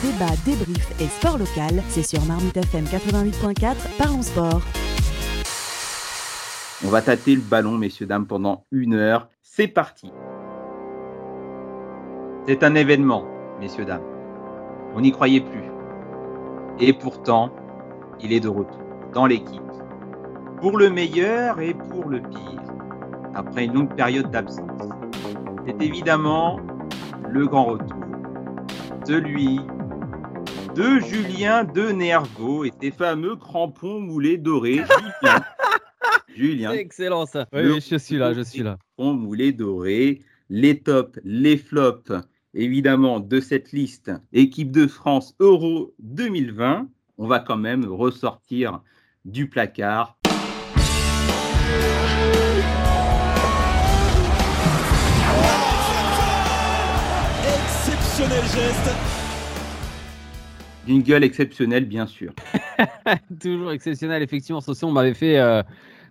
Débat, débrief et sport local, c'est sur Marmite FM 88.4, parlons sport. On va tâter le ballon, messieurs, dames, pendant une heure. C'est parti. C'est un événement, messieurs, dames. On n'y croyait plus. Et pourtant, il est de retour dans l'équipe. Pour le meilleur et pour le pire. Après une longue période d'absence. C'est évidemment le grand retour. Celui de Julien de Nervo et ses fameux crampons moulés dorés. Julien. Julien. Excellent ça. Oui, je suis là, je suis là. Crampons moulés dorés, les tops, les flops, évidemment, de cette liste équipe de France Euro 2020. On va quand même ressortir du placard. Exceptionnel geste Gueule exceptionnelle, bien sûr. Toujours exceptionnel, effectivement. Ce son m'avait fait euh,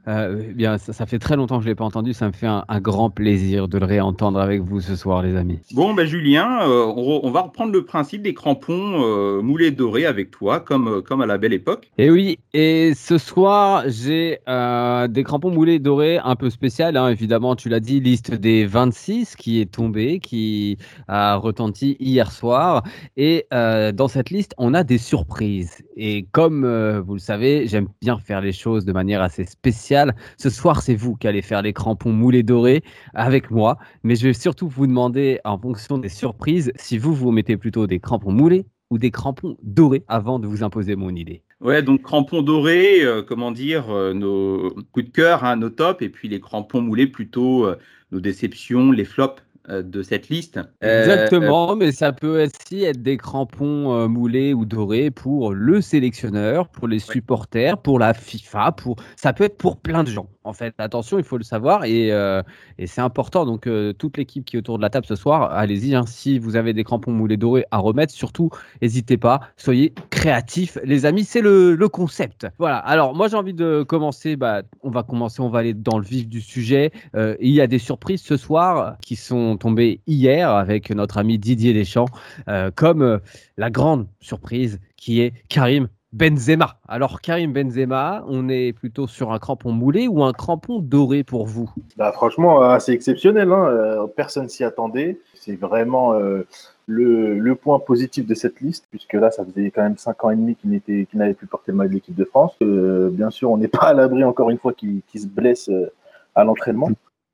euh, eh bien, ça, ça, fait très longtemps que je ne l'ai pas entendu. Ça me fait un, un, grand plaisir de le réentendre avec vous ce soir, les amis. Bon, ben Julien, euh, on, on, va reprendre le principe des crampons euh, moulés dorés avec toi, comme, comme à la belle époque. Et oui, et ce soir, j'ai des crampons moulés dorés un peu spécial. Hein, évidemment, tu l'as dit, liste des 26 qui est tombée, qui a retenti hier soir. Et dans cette liste, on a des surprises. Et comme vous le savez, j'aime bien faire les choses de manière assez spéciale. Ce soir, c'est vous qui allez faire les crampons moulés dorés avec moi. Mais je vais surtout vous demander, en fonction des surprises, si vous, vous mettez plutôt des crampons moulés ou des crampons dorés avant de vous imposer mon idée. Ouais, donc crampons dorés, euh, comment dire, euh, nos coups de cœur, hein, nos tops, et puis les crampons moulés plutôt euh, nos déceptions, les flops de cette liste. Exactement, euh, mais ça peut aussi être des crampons euh, moulés ou dorés pour le sélectionneur, pour les supporters, ouais. pour la FIFA, pour ça peut être pour plein de gens. En fait, attention, il faut le savoir et, euh, et c'est important. Donc, euh, toute l'équipe qui est autour de la table ce soir, allez-y. Hein, si vous avez des crampons moulés dorés à remettre, surtout, n'hésitez pas. Soyez créatifs, les amis. C'est le, le, concept. Voilà. Alors, moi, j'ai envie de commencer. Bah, on va commencer. On va aller dans le vif du sujet. Euh, il y a des surprises ce soir qui sont tombées hier avec notre ami Didier Deschamps, euh, comme la grande surprise qui est Karim Benzema. Alors Karim Benzema, on est plutôt sur un crampon moulé ou un crampon doré pour vous? Bah, Franchement, c'est exceptionnel. Hein Personne s'y attendait. C'est vraiment euh, le, point positif de cette liste, puisque là, ça faisait quand même 5 ans et demi qu'il n'avait qu plus porté le de l'équipe de France. Euh, bien sûr, on n'est pas à l'abri, encore une fois, qu'il qu se blesse euh, à l'entraînement.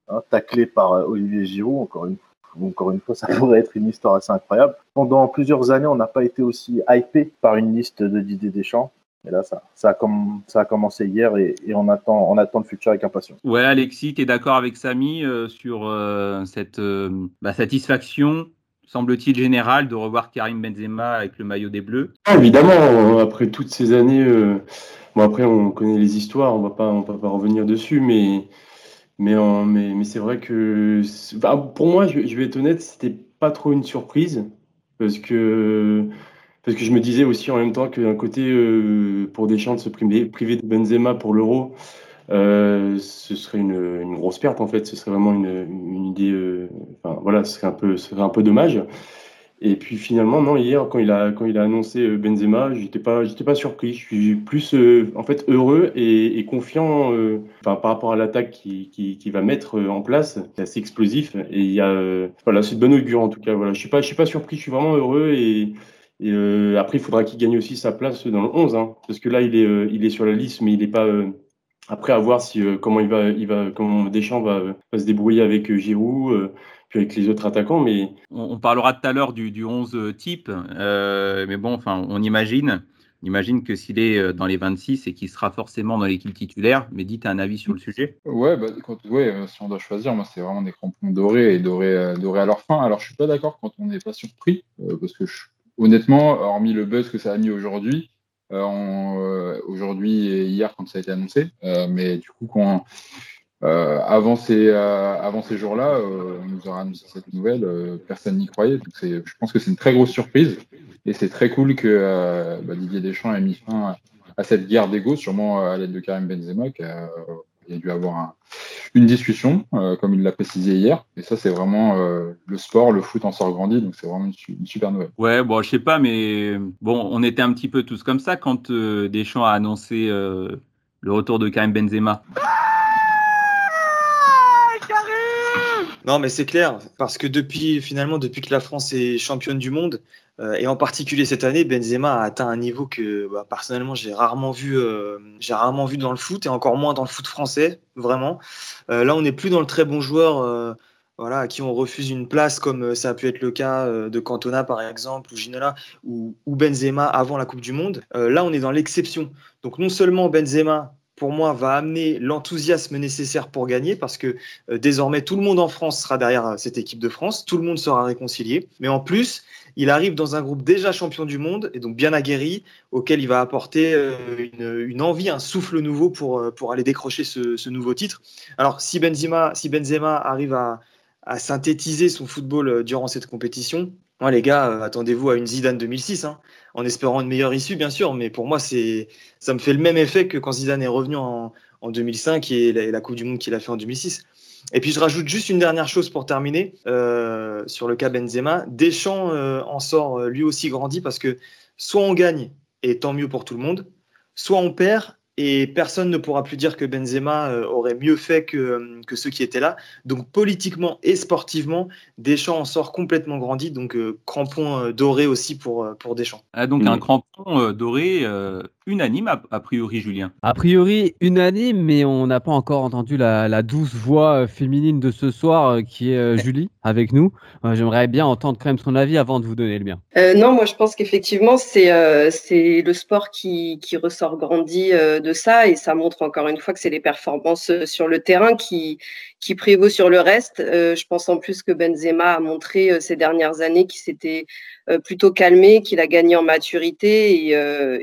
Hein, taclé par Olivier Giroud, encore une fois encore une fois, ça pourrait être une histoire assez incroyable. Pendant plusieurs années, on n'a pas été aussi hypé par une liste de Didier Deschamps. Et là, ça, ça, a, com ça a commencé hier et, et, on, attend, on attend le futur avec impatience. Ouais, Alexis, tu es d'accord avec Samy euh, sur euh, cette euh, bah, satisfaction semble-t-il, générale de revoir Karim Benzema avec le maillot des Bleus? Ah, Évidemment, après toutes ces années, bon, après, on connaît les histoires, on ne va pas revenir dessus, mais mais, euh, mais, mais c'est vrai que pour moi, je, vais être honnête, c'était pas trop une surprise parce que, parce que je me disais aussi en même temps qu'un côté euh, pour Deschamps de se priver, priver de Benzema pour l'Euro, euh, ce serait une, une, grosse perte en fait. Ce serait vraiment une, une idée. Euh, enfin, voilà, ce serait un peu, ce serait un peu dommage. Et puis finalement, non, hier, quand il a, quand il a annoncé euh, Benzema, j'étais pas, pas surpris. Je suis plus, euh, en fait, heureux et, confiant euh, par rapport à l'attaque qu'il qui, qui va mettre en place. C'est assez explosif. Et il y a, voilà, c'est de bonne augure en tout cas. Voilà, je suis suis pas surpris. Je suis vraiment heureux et, après, il faudra qu'il gagne aussi sa place dans le 11, hein, parce que là, il est, il est sur la liste, mais il est pas. Après, à voir si comment il va, il va, comment Deschamps va, va se débrouiller avec Giroud avec les autres attaquants. Mais on, on parlera tout à l'heure du, du, 11 type, euh, mais bon, enfin, on imagine. On imagine que s'il est dans les 26 et qu'il sera forcément dans l'équipe titulaire, mais dites un avis sur le sujet Ouais, bah, quand, ouais si on doit choisir, moi c'est vraiment des crampons dorés et dorés, dorés à leur fin. Alors je suis pas d'accord quand on n'est pas surpris, euh, parce que je, honnêtement, hormis le buzz que ça a mis aujourd'hui, euh, aujourd'hui et hier quand ça a été annoncé, mais du coup quand euh, avant ces, euh, jours-là, euh, on nous aura annoncé cette nouvelle, personne n'y croyait. Je pense que c'est une très grosse surprise et c'est très cool que bah, Didier Deschamps ait mis fin à, cette guerre d'ego, sûrement à l'aide de Karim Benzema, il y a dû avoir une discussion, comme il l'a précisé hier. Et ça, c'est vraiment le sport, le foot en sort grandi, donc c'est vraiment une, super nouvelle. Ouais, bon, je sais pas, mais bon, on était un petit peu tous comme ça quand Deschamps a annoncé le retour de Karim Benzema. Non, mais c'est clair, parce que depuis, finalement, depuis que la France est championne du monde, euh, et en particulier cette année, Benzema a atteint un niveau que bah, personnellement j'ai rarement vu, euh, j'ai rarement vu dans le foot et encore moins dans le foot français, vraiment. Euh, là, on n'est plus dans le très bon joueur, voilà, à qui on refuse une place, comme ça a pu être le cas de Cantona par exemple, ou Ginola, ou, ou Benzema avant la Coupe du Monde. là, on est dans l'exception. Donc non seulement Benzema pour moi, va amener l'enthousiasme nécessaire pour gagner parce que euh, désormais, tout le monde en France sera derrière euh, cette équipe de France, tout le monde sera réconcilié. Mais en plus, il arrive dans un groupe déjà champion du monde et donc bien aguerri, auquel il va apporter euh, une, envie, un souffle nouveau pour, pour aller décrocher ce, nouveau titre. Alors, si Benzema, si Benzema arrive à, à synthétiser son football durant cette compétition, moi, les gars, attendez-vous à une Zidane 2006. Hein en espérant une meilleure issue, bien sûr. Mais pour moi, c'est, ça me fait le même effet que quand Zidane est revenu en, 2005 et la, Coupe du Monde qu'il a fait en 2006. Et puis je rajoute juste une dernière chose pour terminer euh, sur le cas Benzema. Deschamps euh, en sort euh, lui aussi grandi parce que soit on gagne et tant mieux pour tout le monde, soit on perd et personne ne pourra plus dire que Benzema euh, aurait mieux fait que, euh, que ceux qui étaient là. Donc politiquement et sportivement, Deschamps en sort complètement grandi. Donc euh, crampon doré aussi pour, pour Deschamps. Ah, donc un mm. crampon doré unanime a, priori, Julien. A priori unanime, mais on n'a pas encore entendu la, douce voix féminine de ce soir qui est Julie avec nous. J'aimerais bien entendre quand même son avis avant de vous donner le mien. non, moi je pense qu'effectivement c'est c'est le sport qui, qui ressort grandi de ça et ça montre encore une fois que c'est les performances euh, sur le terrain qui, qui prévaut sur le reste. Euh, je pense en plus que Benzema a montré euh, ces dernières années qu'il s'était plutôt calmé, qu'il a gagné en maturité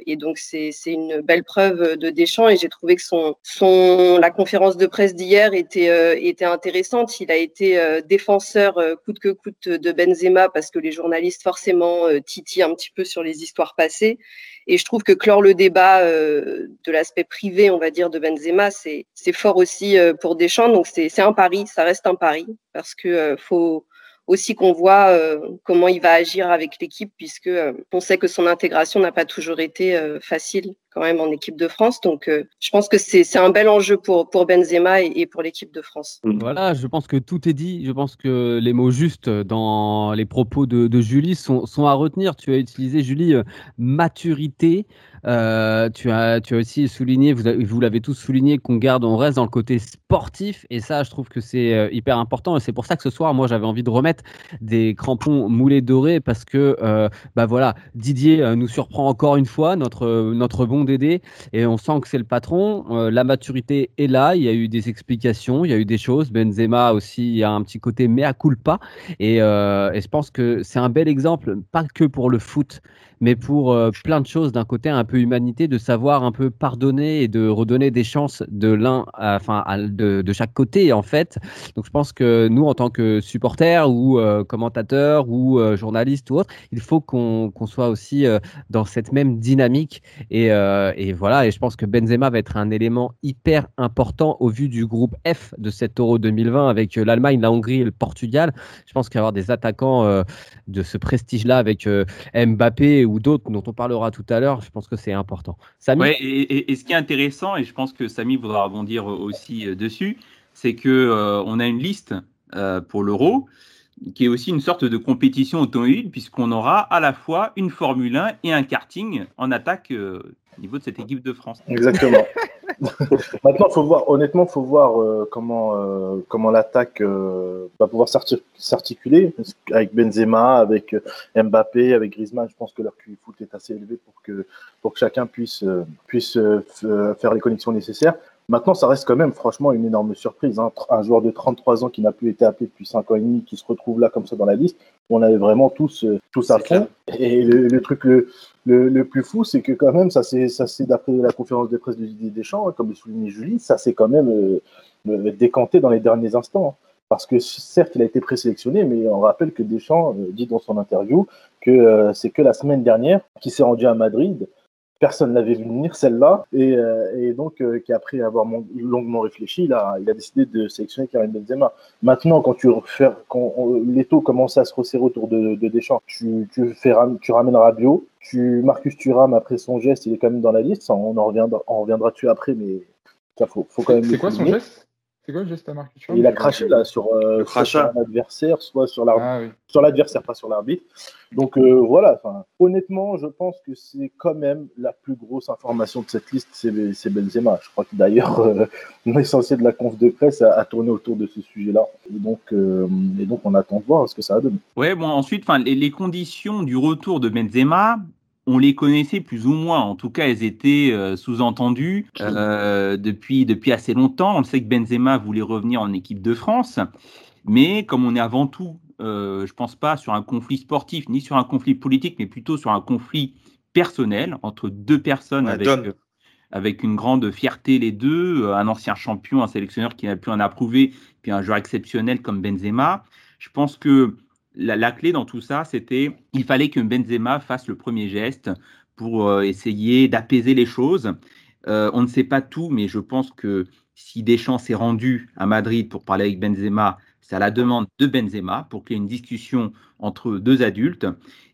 et, donc c'est une belle preuve de Deschamps et j'ai trouvé que son, son, la conférence de presse d'hier était, était intéressante. Il a été défenseur coûte que coûte de Benzema parce que les journalistes forcément titillent un petit peu sur les histoires passées et je trouve que clore le débat euh, de l'aspect privé, on va dire, de Benzema, c'est fort aussi euh, pour Deschamps. Donc c'est un pari, ça reste un pari, parce que euh, faut aussi qu'on voit comment il va agir avec l'équipe, puisque on sait que son intégration n'a pas toujours été facile quand même en équipe de France. Donc, euh, je pense que c'est un bel enjeu pour, pour Benzema et, pour l'équipe de France. Mm. Voilà, je pense que tout est dit. Je pense que les mots justes dans les propos de, de Julie sont, sont, à retenir. Tu as utilisé, Julie, euh, maturité. Euh, tu, as, tu as aussi souligné, vous, vous l'avez tous souligné, qu'on garde, on reste dans le côté sportif. Et ça, je trouve que c'est hyper important. Et c'est pour ça que ce soir, moi, j'avais envie de remettre des crampons moulés dorés parce que, bah voilà, Didier nous surprend encore une fois, notre, notre bon d'aider et on sent que c'est le patron. Euh, la maturité est là, il y a eu des explications, il y a eu des choses. Benzema aussi, il y a un petit côté mea culpa et, euh, et je pense que c'est un bel exemple, pas que pour le foot, mais pour euh, plein de choses d'un côté un peu humanité, de savoir un peu pardonner et de redonner des chances de l'un, enfin de, de, chaque côté en fait. Donc je pense que nous en tant que supporters ou euh, commentateurs ou journalistes ou autres, il faut qu'on soit aussi dans cette même dynamique et, et, voilà. Et je pense que Benzema va être un élément hyper important au vu du groupe F de cet Euro 2020 avec l'Allemagne, la Hongrie et le Portugal. Je pense qu'avoir des attaquants de ce prestige-là avec Mbappé ou d'autres dont on parlera tout à l'heure, je pense que c'est important. Et, ce qui est intéressant, et je pense que Samy voudra rebondir aussi euh, dessus, c'est que euh, on a une liste euh, pour l'Euro qui est aussi une sorte de compétition automobile, puisqu'on aura à la fois une Formule 1 et un karting en attaque au niveau de cette équipe de France. Exactement. Maintenant, faut voir, honnêtement, il faut voir euh, comment, euh, comment l'attaque euh, va pouvoir s'articuler avec Benzema, avec Mbappé, avec Griezmann. Je pense que leur QI foot est assez élevé pour que, pour que chacun puisse, puisse faire les connexions nécessaires. Maintenant, ça reste quand même, franchement, une énorme surprise. Hein. Un joueur de 33 ans qui n'a plus été appelé depuis 5 ans et demi, qui se retrouve là comme ça dans la liste, on avait vraiment tous, tous à fond. Et le, truc le, le, plus fou, c'est que quand même, ça c'est d'après la conférence de presse de Didier Deschamps, hein, comme le soulignait Julie, ça s'est quand même euh, euh, décanté dans les derniers instants. Hein. Parce que certes, il a été présélectionné, mais on rappelle que Deschamps euh, dit dans son interview que c'est que la semaine dernière qu'il s'est rendu à Madrid personne l'avait vu venir, celle-là. Et, et donc, qui après avoir longuement réfléchi, il a, il a décidé de sélectionner Karim Benzema. Maintenant, quand tu refais, quand l'étau commence à se resserrer autour de, de Deschamps, tu, tu, fais, tu ramènes Rabiot, tu, Marcus Thuram, après son geste, il est quand même dans la liste. On en reviendra, on reviendra dessus après, mais ça faut, faut quand même. C'est quoi son geste? C'est quoi le geste à Marcus Il a craché là sur, euh, sur l'adversaire, soit sur l'arbitre, ah, sur l'adversaire, pas sur l'arbitre. Donc euh, voilà. Honnêtement, je pense que c'est quand même la plus grosse information de cette liste, c'est Benzema. Je crois que d'ailleurs euh, l'essentiel de la conf de presse a, tourné autour de ce sujet-là. Et donc, euh, et donc on attend de voir ce que ça va donner. Ouais, bon ensuite, les, les conditions du retour de Benzema, on les connaissait plus ou moins. En tout cas, elles étaient euh, sous-entendues euh, depuis, depuis assez longtemps. On sait que Benzema voulait revenir en équipe de France. Mais comme on est avant tout, euh, je ne pense pas sur un conflit sportif ni sur un conflit politique, mais plutôt sur un conflit personnel entre deux personnes avec, avec une grande fierté les deux, un ancien champion, un sélectionneur qui n'a pu en approuver, puis un joueur exceptionnel comme Benzema. Je pense que la, clé dans tout ça, c'était il fallait que Benzema fasse le premier geste pour euh, essayer d'apaiser les choses. Euh, on ne sait pas tout, mais je pense que si Deschamps s'est rendu à Madrid pour parler avec Benzema, c'est à la demande de Benzema pour qu'il y ait une discussion entre deux adultes.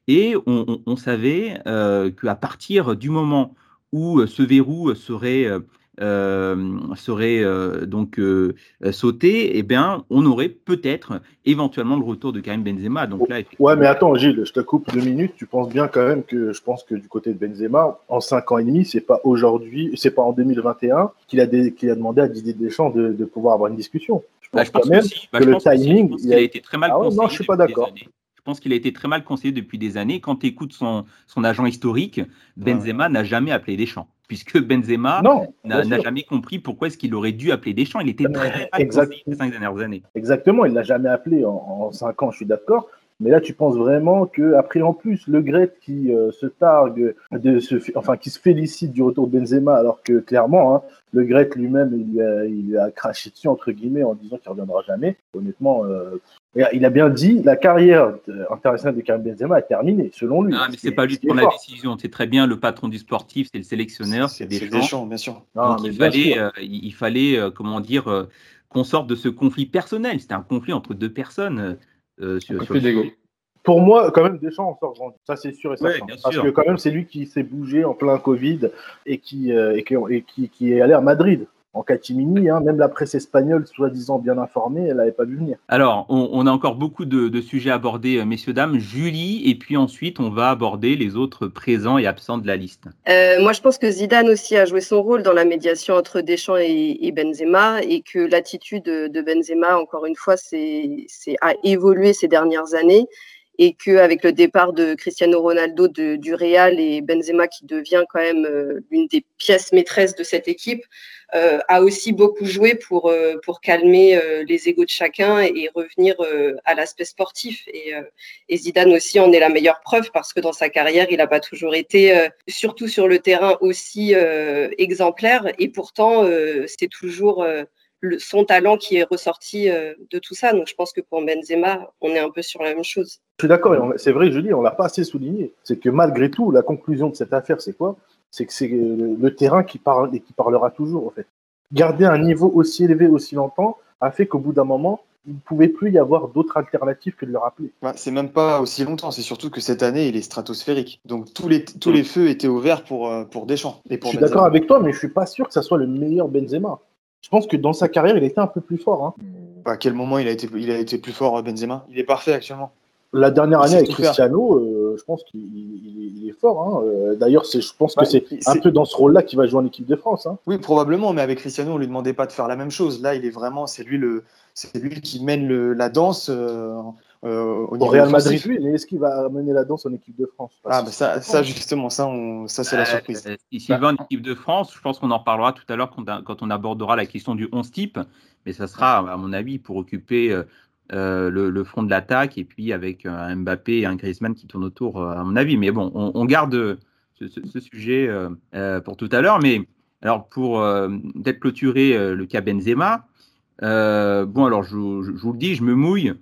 Et on, savait euh, qu'à partir du moment où ce verrou serait serait euh, donc euh, sauté, eh bien, on aurait peut-être éventuellement le retour de Karim Benzema. Donc là, ouais, mais attends, Gilles, je te coupe deux minutes. Tu penses bien quand même que je pense que du côté de Benzema, en cinq ans et demi, c'est pas aujourd'hui, c'est pas en 2021 qu'il a, a demandé à Didier Deschamps de, de pouvoir avoir une discussion. Je pense, bah, quand même que, bah, le timing, il a... été très mal ah Non, je suis pas d'accord. Je pense qu'il a été très mal conseillé depuis des années. Quand tu écoutes son, son agent historique, Benzema n'a jamais appelé Deschamps puisque Benzema n'a jamais compris pourquoi est-ce qu'il aurait dû appeler Deschamps. Il était très mal conseillé ces cinq dernières années. Exactement, il l'a jamais appelé en, cinq ans, je suis d'accord. Mais là, tu penses vraiment que après en plus le Gret qui euh, se targue de se, enfin qui se félicite du retour de Benzema, alors que clairement, hein, le Gret lui-même, il, lui a craché dessus entre guillemets en disant qu'il reviendra jamais. Honnêtement, euh, il a bien dit la carrière internationale de Karim Benzema est terminée, selon lui. Non, mais c'est pas lui qui prend la décision. C'est très bien le patron du sportif, c'est le sélectionneur, c'est Deschamps. bien sûr. Donc il, fallait, euh, il, fallait, comment dire, qu'on sorte de ce conflit personnel. C'était un conflit entre deux personnes. Euh, Pour moi, quand même, Deschamps en sort grandi. Ça, c'est sûr et certain. Parce que, quand même, c'est lui qui s'est bougé en plein Covid et qui, euh, et qui, qui, est allé à Madrid en catimini. Hein, même la presse espagnole, soi-disant bien informée, elle n'avait pas vu venir. Alors, on, a encore beaucoup de, sujets à aborder, euh, messieurs, dames. Julie, et puis ensuite, on va aborder les autres présents et absents de la liste. Euh, moi, je pense que Zidane aussi a joué son rôle dans la médiation entre Deschamps et, Benzema, et que l'attitude de Benzema, encore une fois, c'est a évolué ces dernières années et qu'avec le départ de Cristiano Ronaldo du Real et Benzema qui devient quand même euh, l'une des pièces maîtresses de cette équipe, euh, a aussi beaucoup joué pour, euh, pour calmer les égaux de chacun et revenir à l'aspect sportif. Et, et, Zidane aussi en est la meilleure preuve parce que dans sa carrière, il n'a pas toujours été, surtout sur le terrain, aussi exemplaire. Et pourtant, c'est toujours son talent qui est ressorti euh, de tout ça. Donc je pense que pour Benzema, on est un peu sur la même chose. Je suis d'accord, c'est vrai, je dis, on l'a pas assez souligné. C'est que malgré tout, la conclusion de cette affaire, c'est quoi? C'est que c'est le terrain qui parle et qui parlera toujours, en fait. Garder un niveau aussi élevé aussi longtemps a fait qu'au bout d'un moment, il ne pouvait plus y avoir d'autres alternatives que de le rappeler. Bah, c'est même pas aussi longtemps, c'est surtout que cette année, il est stratosphérique. Donc tous les, tous les feux étaient ouverts pour, euh, pour Deschamps. Et pour je suis d'accord avec toi, mais je suis pas sûr que ça soit le meilleur Benzema. Je pense que dans sa carrière, il était un peu plus fort. Hein. À quel moment il a été, il a été plus fort, Benzema? Il est parfait actuellement. La dernière année avec Cristiano, euh, je pense qu'il est fort. Hein. Euh, d'ailleurs, je pense que c'est un peu dans ce rôle-là qu'il va jouer en équipe de France. Hein. Oui, probablement, mais avec Cristiano, on lui demandait pas de faire la même chose. Là, il est vraiment, c'est lui le, lui qui mène le, la danse. Euh, euh, au, Real Madrid, oui, mais est-ce qu'il va mener la danse en équipe de France? Ah, bah ça, ça, justement, ça, ça c'est la euh, surprise. Euh, s'il va en équipe de France, je pense qu'on en reparlera tout à l'heure quand, on abordera la question du 11 type, mais ça sera, à mon avis, pour occuper le, front de l'attaque et puis avec un Mbappé et un Griezmann qui tournent autour, à mon avis. Mais bon, on, garde ce, sujet pour tout à l'heure. Mais alors, pour peut-être clôturer le cas Benzema, bon, alors je, vous le dis, je me mouille.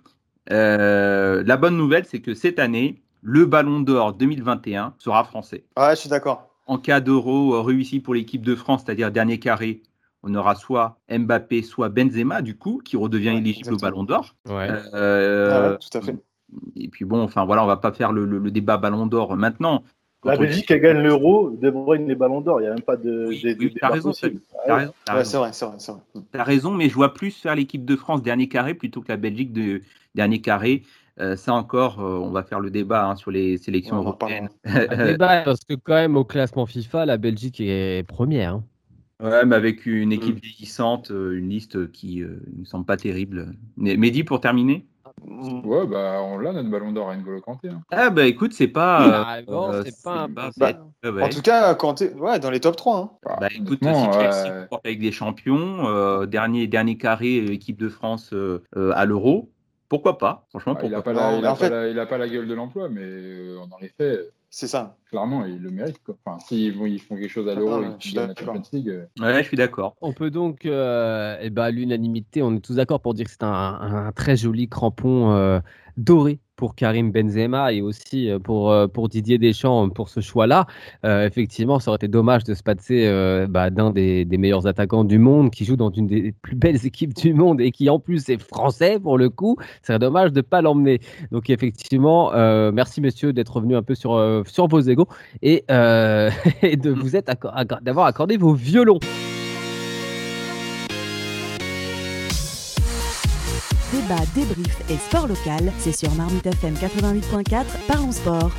Euh, la bonne nouvelle, c'est que cette année, le Ballon d'Or 2021 sera français. Ouais, je suis d'accord. en cas d'euro réussi pour l'équipe de France, c'est-à-dire dernier carré, on aura soit Mbappé, soit Benzema, du coup, qui redevient Ouais, éligible au. Ballon d'Or. Ouais. Euh, Ah ouais, tout à fait. Et puis bon, enfin voilà, on va pas faire le, le- le débat Ballon d'Or maintenant. Quand La Belgique, elle gagne l'euro, De Bruyne les ballons d'or. Il n'y a même pas de, Oui, de- oui, de t'as débat raison, possible. T'as raison, t'as Ouais, raison. c'est vrai, c'est vrai, c'est vrai. T'as raison, mais je vois plus faire l'équipe de France dernier carré plutôt que la Belgique de dernier carré. Euh, ça encore, euh, on va faire le débat hein, sur les sélections Ouais, européennes. Débat, parce que quand même au classement FIFA, la Belgique est première. hein. Ouais, mais avec une Mm. équipe vieillissante, euh, une liste qui ne me semble pas terrible. Mais- Mehdi, pour terminer? Mm. Ouais, bah on l'a notre ballon d'or à N'Golo Kanté. hein. Ah bah écoute, c'est pas... Bon, c'est pas bah, ouais. En tout cas, quand t'es- ouais, dans les top 3. Hein. Bah, Bah écoute, si Chelsea avec des champions, euh, dernier, dernier carré, équipe de France euh, euh, à l'Euro, pourquoi pas Franchement, Bah, il, a pourquoi pas pas la, il, mais a en pas fait- la, il a pas la gueule de l'emploi, mais euh, dans les faits, C'est ça. clairement, il le mérite. Quoi. Enfin, s'ils ils font quelque chose à l'Euro Ah, et je qu'ils suis gagnent la d'accord. Champions League, euh, Ouais, je suis d'accord. On peut donc, euh, eh ben, à l'unanimité, on est tous d'accord pour dire que c'est un, un très joli crampon euh, doré pour Karim Benzema et aussi euh, pour, euh, pour Didier Deschamps pour ce choix-là. Euh, effectivement, ça aurait été dommage de se passer euh, bah, d'un des, des meilleurs attaquants du monde qui joue dans une des plus belles équipes du monde et qui en plus est français pour le coup. Ce serait dommage de ne pas l'emmener. Donc effectivement, euh, merci messieurs d'être revenus un peu sur, sur vos égaux et, et de vous être acco- acc- d'avoir accordé vos violons. Débat, débrief et sport local, c'est sur Marmite FM 88.4, parlons sport.